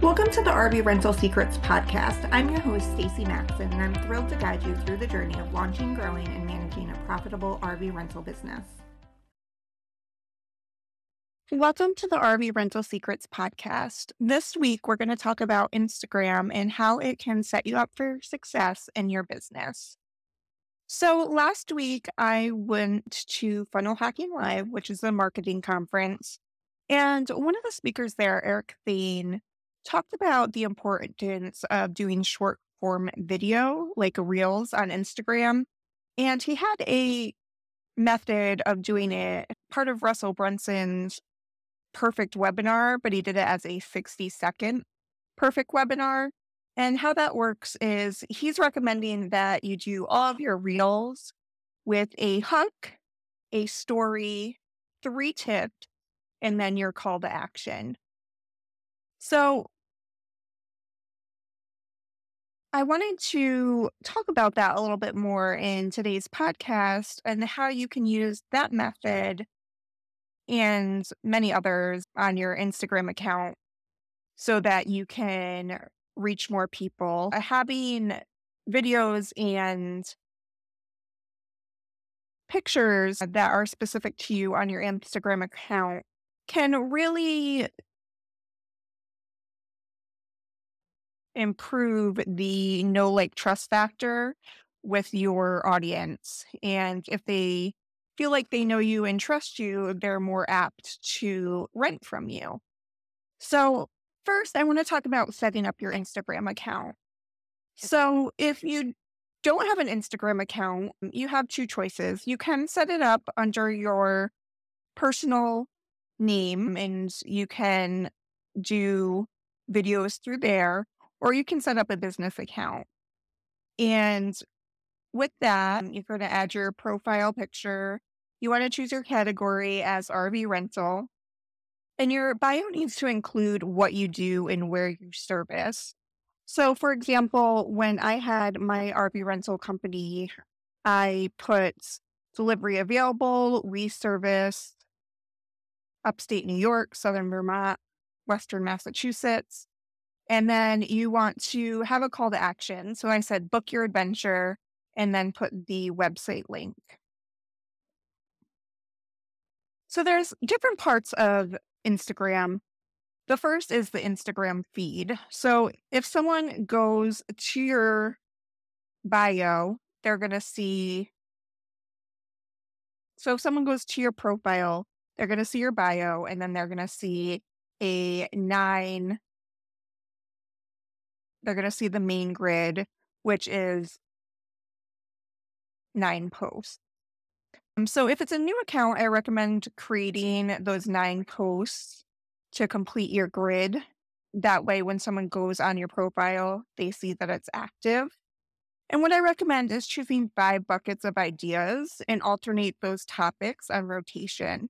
Welcome to the RV Rental Secrets podcast. I'm your host, Stacy Maxon, and I'm thrilled to guide you through the journey of launching, growing, and managing a profitable RV rental business. Welcome to the RV Rental Secrets podcast. This week, we're going to talk about Instagram and how it can set you up for success in your business. So, last week, I went to Funnel Hacking Live, which is a marketing conference. And one of the speakers there, Eric Thane, talked about the importance of doing short form video, like reels on Instagram. And he had a method of doing it, part of Russell Brunson's perfect webinar, but he did it as a 60 second perfect webinar. And how that works is he's recommending that you do all of your reels with a hook, a story, three tips, and then your call to action. So I wanted to talk about that a little bit more in today's podcast and how you can use that method and many others on your Instagram account so that you can reach more people. Uh, having videos and pictures that are specific to you on your Instagram account can really improve the know like trust factor with your audience. And if they feel like they know you and trust you, they're more apt to rent from you. So, first, I want to talk about setting up your Instagram account. So, if you don't have an Instagram account, you have two choices. You can set it up under your personal name and you can do videos through there, or you can set up a business account. And with that, you're going to add your profile picture. You want to choose your category as RV rental. And your bio needs to include what you do and where you service. So, for example, when I had my RV rental company, I put delivery available, we service upstate New York, southern Vermont, western Massachusetts. And then you want to have a call to action. So I said, book your adventure and then put the website link. So there's different parts of Instagram. The first is the Instagram feed. So if someone goes to your bio, they're going to see. So if someone goes to your profile, they're going to see your bio and then they're going to see a nine they're going to see the main grid, which is nine posts. Um, so if it's a new account, I recommend creating those nine posts to complete your grid. That way, when someone goes on your profile, they see that it's active. And what I recommend is choosing five buckets of ideas and alternate those topics on rotation.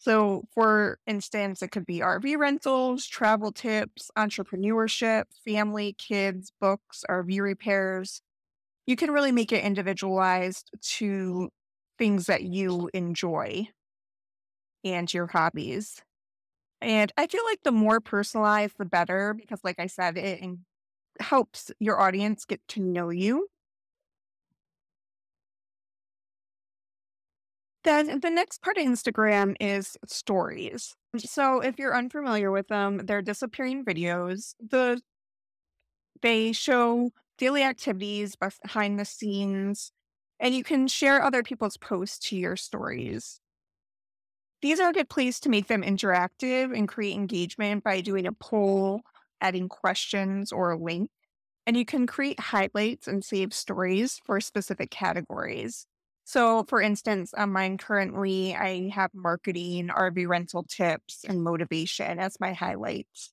So, for instance, it could be RV rentals, travel tips, entrepreneurship, family, kids, books, RV repairs. You can really make it individualized to things that you enjoy and your hobbies. And I feel like the more personalized, the better, because, like I said, it helps your audience get to know you Then the next part of Instagram is stories. So if you're unfamiliar with them, they're disappearing videos. The they show daily activities behind the scenes, and you can share other people's posts to your stories. These are a good place to make them interactive and create engagement by doing a poll, adding questions, or a link. And you can create highlights and save stories for specific categories. So, for instance, um, on mine currently, I have marketing, RV rental tips, and motivation as my highlights.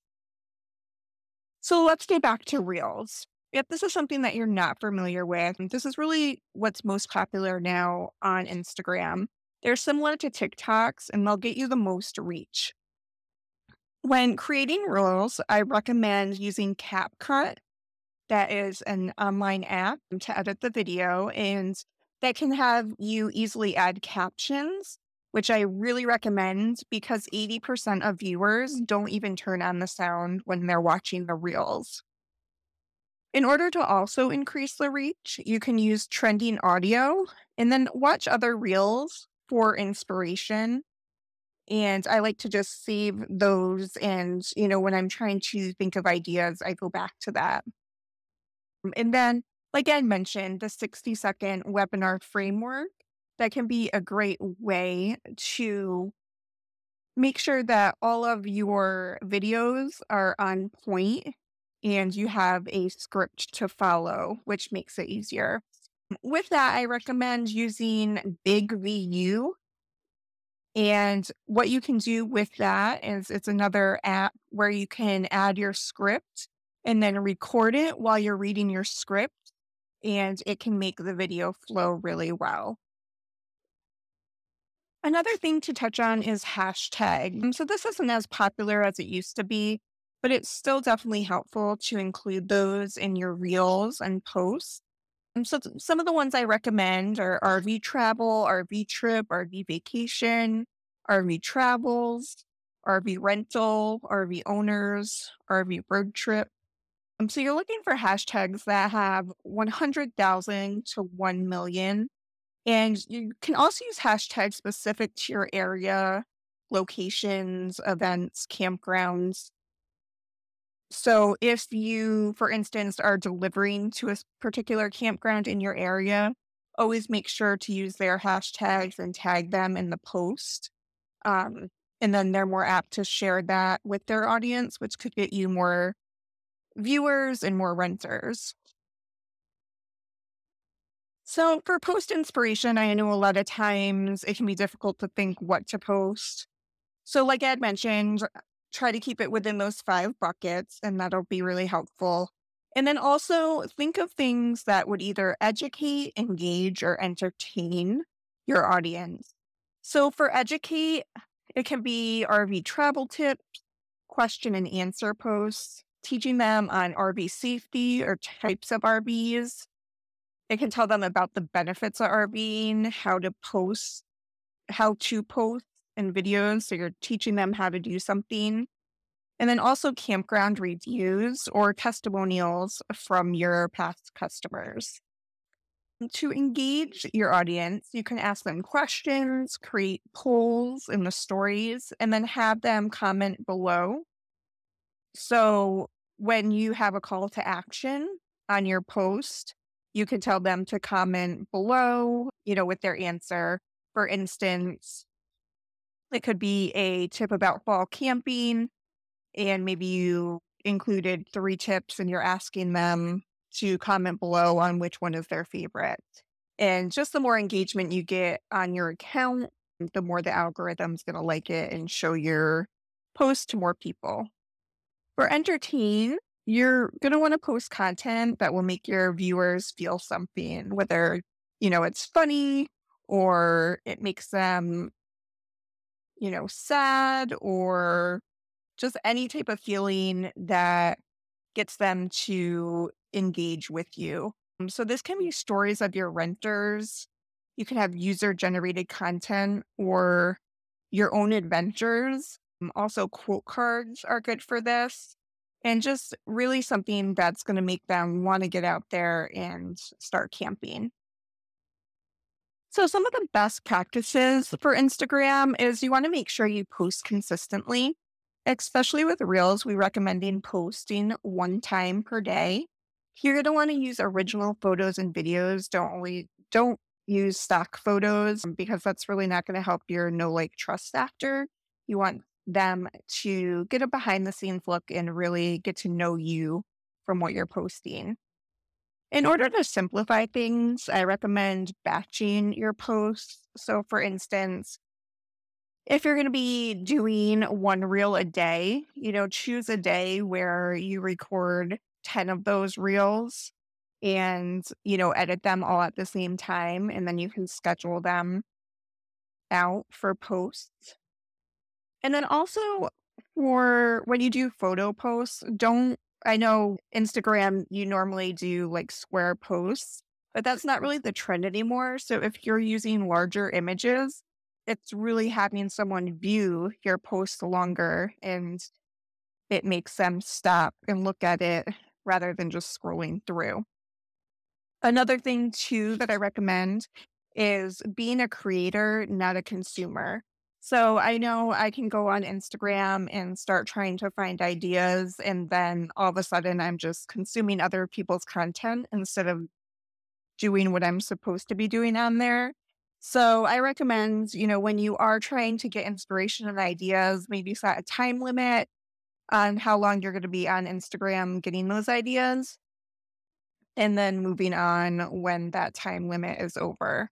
So, let's get back to Reels. If this is something that you're not familiar with, this is really what's most popular now on Instagram. They're similar to TikToks and they'll get you the most reach. When creating Reels, I recommend using CapCut. That is an online app to edit the video. And that can have you easily add captions which I really recommend because 80% of viewers don't even turn on the sound when they're watching the reels. In order to also increase the reach, you can use trending audio and then watch other reels for inspiration. And I like to just save those. And, you know, when I'm trying to think of ideas, I go back to that. And then, like I mentioned, the 60 second webinar framework that can be a great way to make sure that all of your videos are on point and you have a script to follow, which makes it easier. With that, I recommend using Big VU. And what you can do with that is it's another app where you can add your script and then record it while you're reading your script, and it can make the video flow really well. Another thing to touch on is hashtag. So, this isn't as popular as it used to be, but it's still definitely helpful to include those in your reels and posts. So some of the ones I recommend are RV travel, RV trip, RV vacation, RV travels, RV rental, RV owners, RV road trip. Um, so you're looking for hashtags that have 100,000 to 1 million. And you can also use hashtags specific to your area, locations, events, campgrounds. So if you, for instance, are delivering to a particular campground in your area, always make sure to use their hashtags and tag them in the post. Um, and then they're more apt to share that with their audience, which could get you more viewers and more renters. So, for post inspiration, I know a lot of times it can be difficult to think what to post. So, like I had mentioned, try to keep it within those five buckets, and that'll be really helpful. And then also think of things that would either educate, engage, or entertain your audience. So for educate, it can be RV travel tips, question and answer posts, teaching them on RV safety or types of RVs. It can tell them about the benefits of RVing, how to post, how to post and videos. So you're teaching them how to do something. And then also campground reviews or testimonials from your past customers. To engage your audience, you can ask them questions, create polls in the stories, and then have them comment below. So when you have a call to action on your post, you can tell them to comment below, you know, with their answer. For instance, it could be a tip about fall camping, and maybe you included three tips and you're asking them to comment below on which one is their favorite. And just the more engagement you get on your account, the more the algorithm's going to like it and show your post to more people. For entertain, you're going to want to post content that will make your viewers feel something, whether, you know, it's funny or it makes them you know, sad or just any type of feeling that gets them to engage with you. Um, so, this can be stories of your renters. You can have user generated content or your own adventures. Um, also, quote cards are good for this. And just really something that's going to make them want to get out there and start camping. So, some of the best practices for Instagram is you want to make sure you post consistently, especially with Reels. We recommending posting one time per day. You're going to want to use original photos and videos. Don't only don't use stock photos because that's really not going to help your know like trust factor. You want them to get a behind the scenes look and really get to know you from what you're posting. In order to simplify things, I recommend batching your posts. So, for instance, if you're going to be doing one reel a day, you know, choose a day where you record 10 of those reels and, you know, edit them all at the same time. And then you can schedule them out for posts. And then also for when you do photo posts, don't I know Instagram, you normally do like square posts, but that's not really the trend anymore. So if you're using larger images, it's really having someone view your post longer and it makes them stop and look at it rather than just scrolling through. Another thing, too, that I recommend is being a creator, not a consumer. So I know I can go on Instagram and start trying to find ideas, and then all of a sudden I'm just consuming other people's content instead of doing what I'm supposed to be doing on there. So I recommend, you know, when you are trying to get inspiration and ideas, maybe set a time limit on how long you're going to be on Instagram getting those ideas, and then moving on when that time limit is over.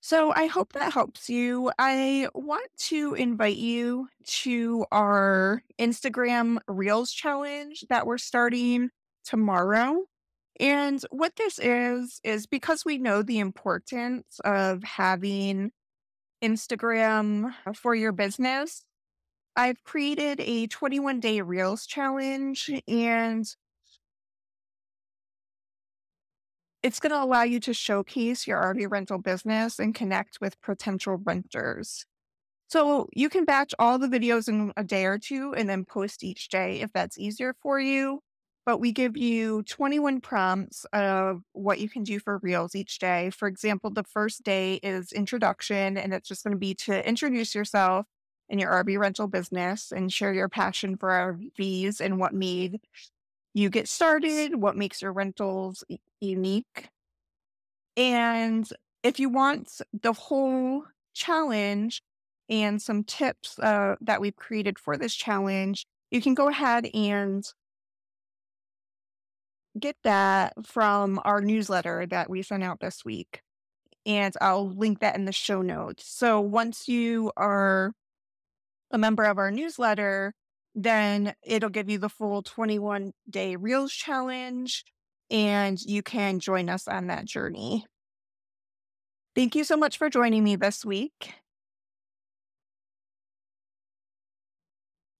So I hope that helps you. I want to invite you to our Instagram Reels challenge that we're starting tomorrow. And what this is, is because we know the importance of having Instagram for your business, I've created a 21 day Reels challenge and it's going to allow you to showcase your RV rental business and connect with potential renters. So you can batch all the videos in a day or two and then post each day if that's easier for you. But we give you 21 prompts of what you can do for Reels each day. For example, the first day is introduction, and it's just going to be to introduce yourself and your RV rental business and share your passion for RVs and what made you get started, what makes your rentals unique. And if you want the whole challenge and some tips uh, that we've created for this challenge, you can go ahead and get that from our newsletter that we sent out this week. And I'll link that in the show notes. So once you are a member of our newsletter, then it'll give you the full 21 day Reels challenge and you can join us on that journey. Thank you so much for joining me this week.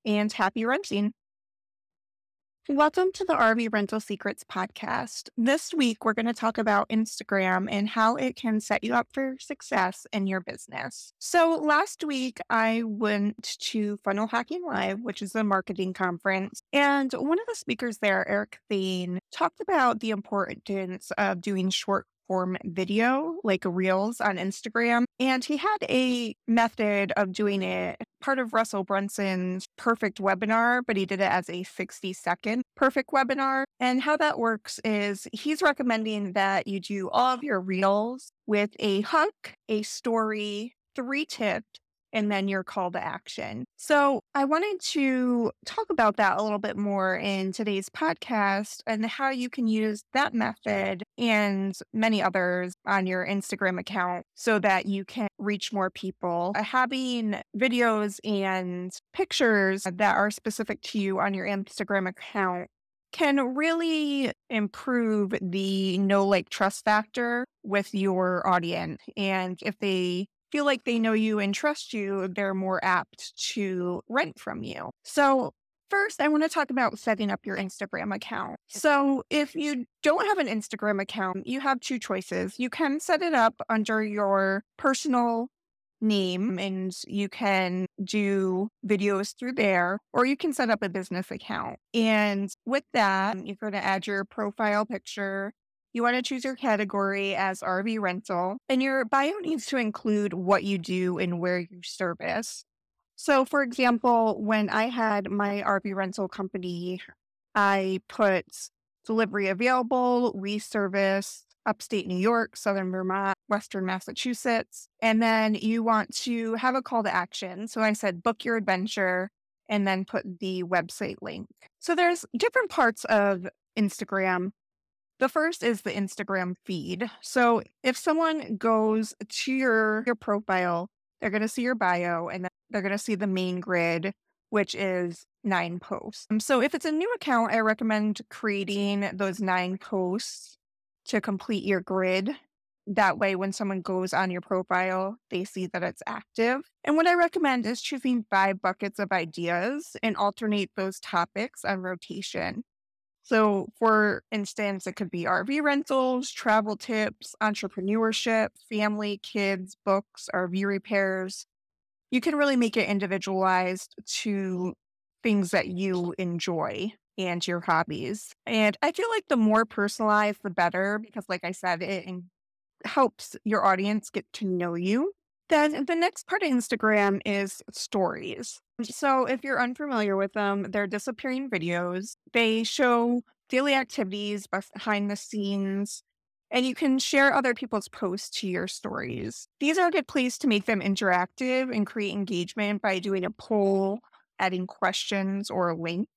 And happy renting. Welcome to the RV Rental Secrets podcast. This week, we're going to talk about Instagram and how it can set you up for success in your business. So, last week, I went to Funnel Hacking Live, which is a marketing conference, and one of the speakers there, Eric Thane, talked about the importance of doing short form video, like Reels on Instagram. And he had a method of doing it, part of Russell Brunson's perfect webinar, but he did it as a 60 second perfect webinar. And how that works is he's recommending that you do all of your Reels with a hook, a story, three tips, and then your call to action. So, I wanted to talk about that a little bit more in today's podcast and how you can use that method and many others on your Instagram account so that you can reach more people. Uh, having videos and pictures that are specific to you on your Instagram account can really improve the know like trust factor with your audience. And if they feel like they know you and trust you, they're more apt to rent from you. So, first, I want to talk about setting up your Instagram account. So, if you don't have an Instagram account, you have two choices. You can set it up under your personal name and you can do videos through there, or you can set up a business account. And with that, you're going to add your profile picture, you want to choose your category as RV rental, and your bio needs to include what you do and where you service. So, for example, when I had my RV rental company, I put delivery available, we service upstate New York, southern Vermont, western Massachusetts. And then you want to have a call to action. So I said, book your adventure and then put the website link. So there's different parts of Instagram the first is the Instagram feed. So if someone goes to your your profile, they're going to see your bio and they're going to see the main grid, which is nine posts. Um, so if it's a new account, I recommend creating those nine posts to complete your grid. That way, when someone goes on your profile, they see that it's active. And what I recommend is choosing five buckets of ideas and alternate those topics on rotation. So, for instance, it could be RV rentals, travel tips, entrepreneurship, family, kids, books, RV repairs. You can really make it individualized to things that you enjoy and your hobbies. And I feel like the more personalized, the better, because, like I said, it helps your audience get to know you. Then the next part of Instagram is stories. So, if you're unfamiliar with them, they're disappearing videos. They show daily activities behind the scenes, and you can share other people's posts to your stories. These are a good place to make them interactive and create engagement by doing a poll, adding questions, or a link.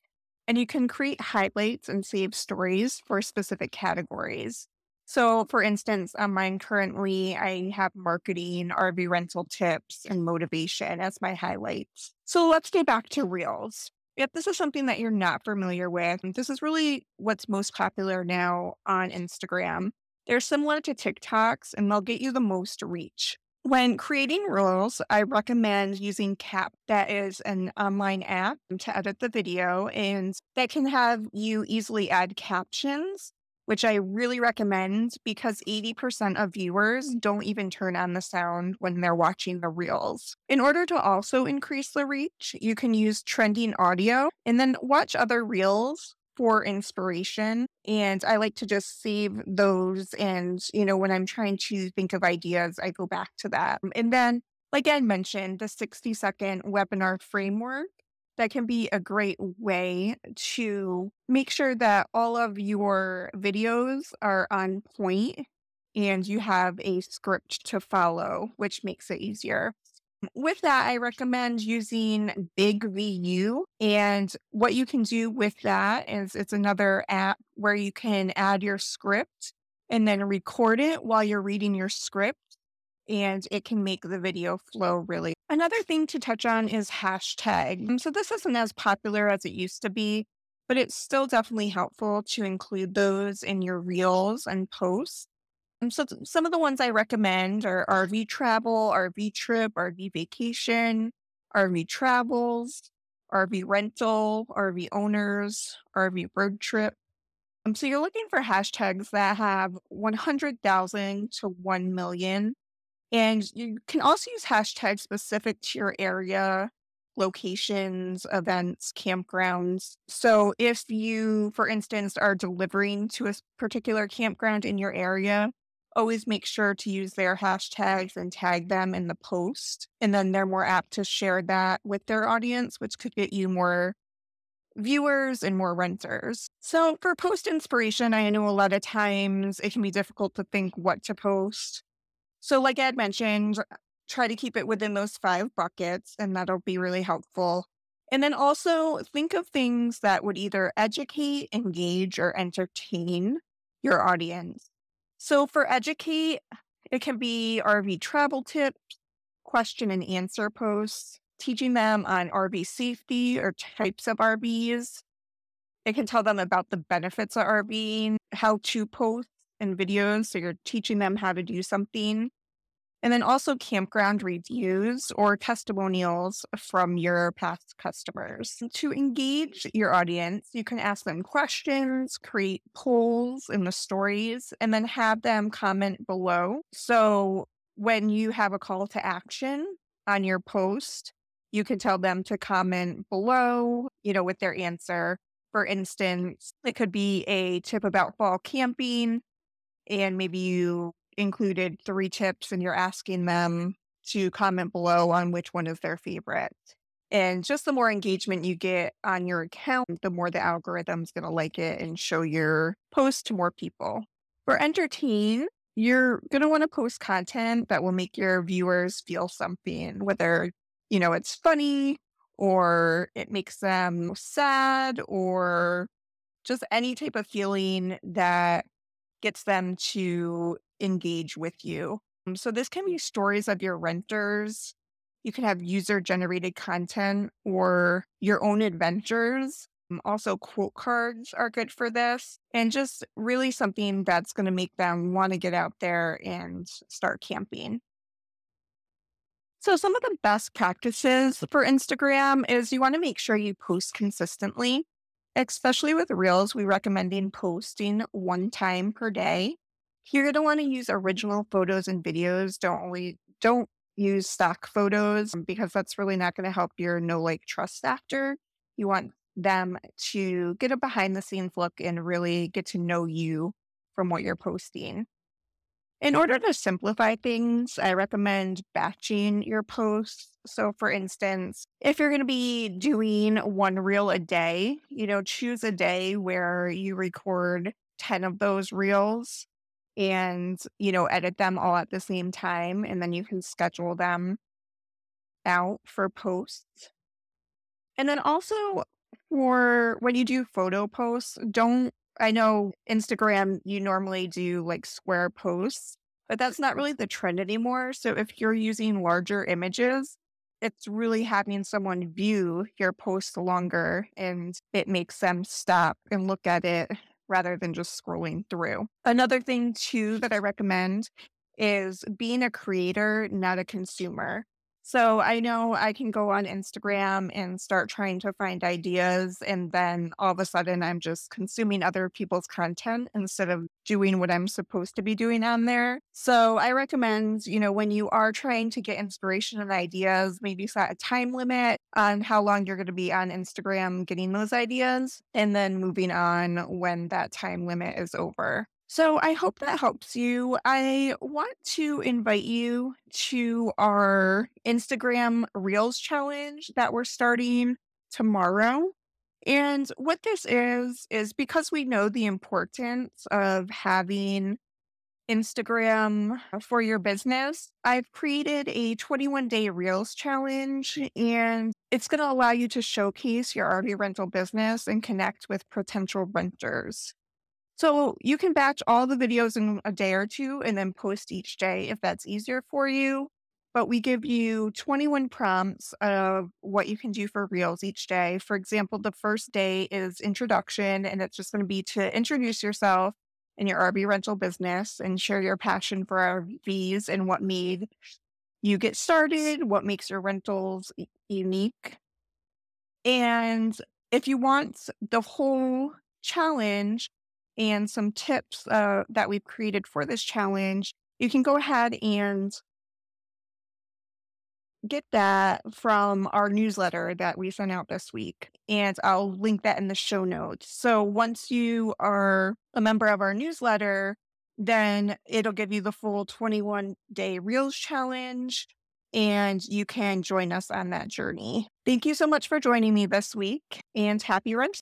And you can create highlights and save stories for specific categories. So, for instance, on mine currently, I have marketing, RV rental tips, and motivation as my highlights. So, let's get back to Reels. If this is something that you're not familiar with, this is really what's most popular now on Instagram. They're similar to TikToks and they'll get you the most reach. When creating Reels, I recommend using Cap, that is an online app to edit the video, and that can have you easily add captions which I really recommend because 80% of viewers don't even turn on the sound when they're watching the reels. In order to also increase the reach, you can use trending audio and then watch other reels for inspiration. And I like to just save those. And, you know, when I'm trying to think of ideas, I go back to that. And then, like I mentioned, the 60 second webinar framework that can be a great way to make sure that all of your videos are on point and you have a script to follow, which makes it easier. With that, I recommend using Big VU. And what you can do with that is it's another app where you can add your script and then record it while you're reading your script and it can make the video flow really. Another thing to touch on is hashtag. Um, so this isn't as popular as it used to be, but it's still definitely helpful to include those in your reels and posts. Um, so some of the ones I recommend are RV travel, RV trip, RV vacation, RV travels, RV rental, RV owners, RV road trip. Um, so you're looking for hashtags that have 100,000 to 1 million and you can also use hashtags specific to your area, locations, events, campgrounds. So if you, for instance, are delivering to a particular campground in your area, always make sure to use their hashtags and tag them in the post. And then they're more apt to share that with their audience, which could get you more viewers and more renters. So for post inspiration, I know a lot of times it can be difficult to think what to post. So, like I had mentioned, try to keep it within those five buckets, and that'll be really helpful. And then also think of things that would either educate, engage, or entertain your audience. So, for educate, it can be RV travel tips, question and answer posts, teaching them on RV safety or types of RVs. It can tell them about the benefits of RVing, how to post and videos. So you're teaching them how to do something. And then also campground reviews or testimonials from your past customers. To engage your audience, you can ask them questions, create polls in the stories, and then have them comment below. So when you have a call to action on your post, you can tell them to comment below, you know, with their answer. For instance, it could be a tip about fall camping and maybe you included three tips and you're asking them to comment below on which one is their favorite. And just the more engagement you get on your account, the more the algorithm's going to like it and show your post to more people. For entertain, you're going to want to post content that will make your viewers feel something, whether, you know, it's funny or it makes them sad or just any type of feeling that gets them to engage with you. Um, so this can be stories of your renters. You can have user generated content or your own adventures. Um, also, quote cards are good for this, and just really something that's going to make them want to get out there and start camping. So, some of the best practices for Instagram is you want to make sure you post consistently. Especially with Reels, we recommending posting one time per day. You're going to want to use original photos and videos. Don't only don't use stock photos um, because that's really not going to help your know like trust factor. You want them to get a behind the scenes look and really get to know you from what you're posting. In order to simplify things, I recommend batching your posts. So, for instance, if you're going to be doing one reel a day, you know, choose a day where you record 10 of those reels and, you know, edit them all at the same time. And then you can schedule them out for posts. And then also for when you do photo posts, don't I know Instagram, you normally do like square posts, but that's not really the trend anymore. So if you're using larger images, it's really having someone view your post longer and it makes them stop and look at it rather than just scrolling through. Another thing, too, that I recommend is being a creator, not a consumer. So I know I can go on Instagram and start trying to find ideas. And then all of a sudden, I'm just consuming other people's content instead of doing what I'm supposed to be doing on there. So I recommend, you know, when you are trying to get inspiration and ideas, maybe set a time limit on how long you're going to be on Instagram getting those ideas and then moving on when that time limit is over. So I hope that helps you. I want to invite you to our Instagram Reels challenge that we're starting tomorrow. And what this is, is because we know the importance of having Instagram for your business, I've created a 21 day Reels challenge, and it's going to allow you to showcase your RV rental business and connect with potential renters. So you can batch all the videos in a day or two and then post each day if that's easier for you. But we give you 21 prompts of what you can do for Reels each day. For example, the first day is introduction, and it's just going to be to introduce yourself and your RV rental business and share your passion for RVs and what made you get started, what makes your rentals unique. And if you want the whole challenge, and some tips uh, that we've created for this challenge, you can go ahead and get that from our newsletter that we sent out this week. And I'll link that in the show notes. So once you are a member of our newsletter, then it'll give you the full 21 day Reels challenge and you can join us on that journey. Thank you so much for joining me this week and happy renting.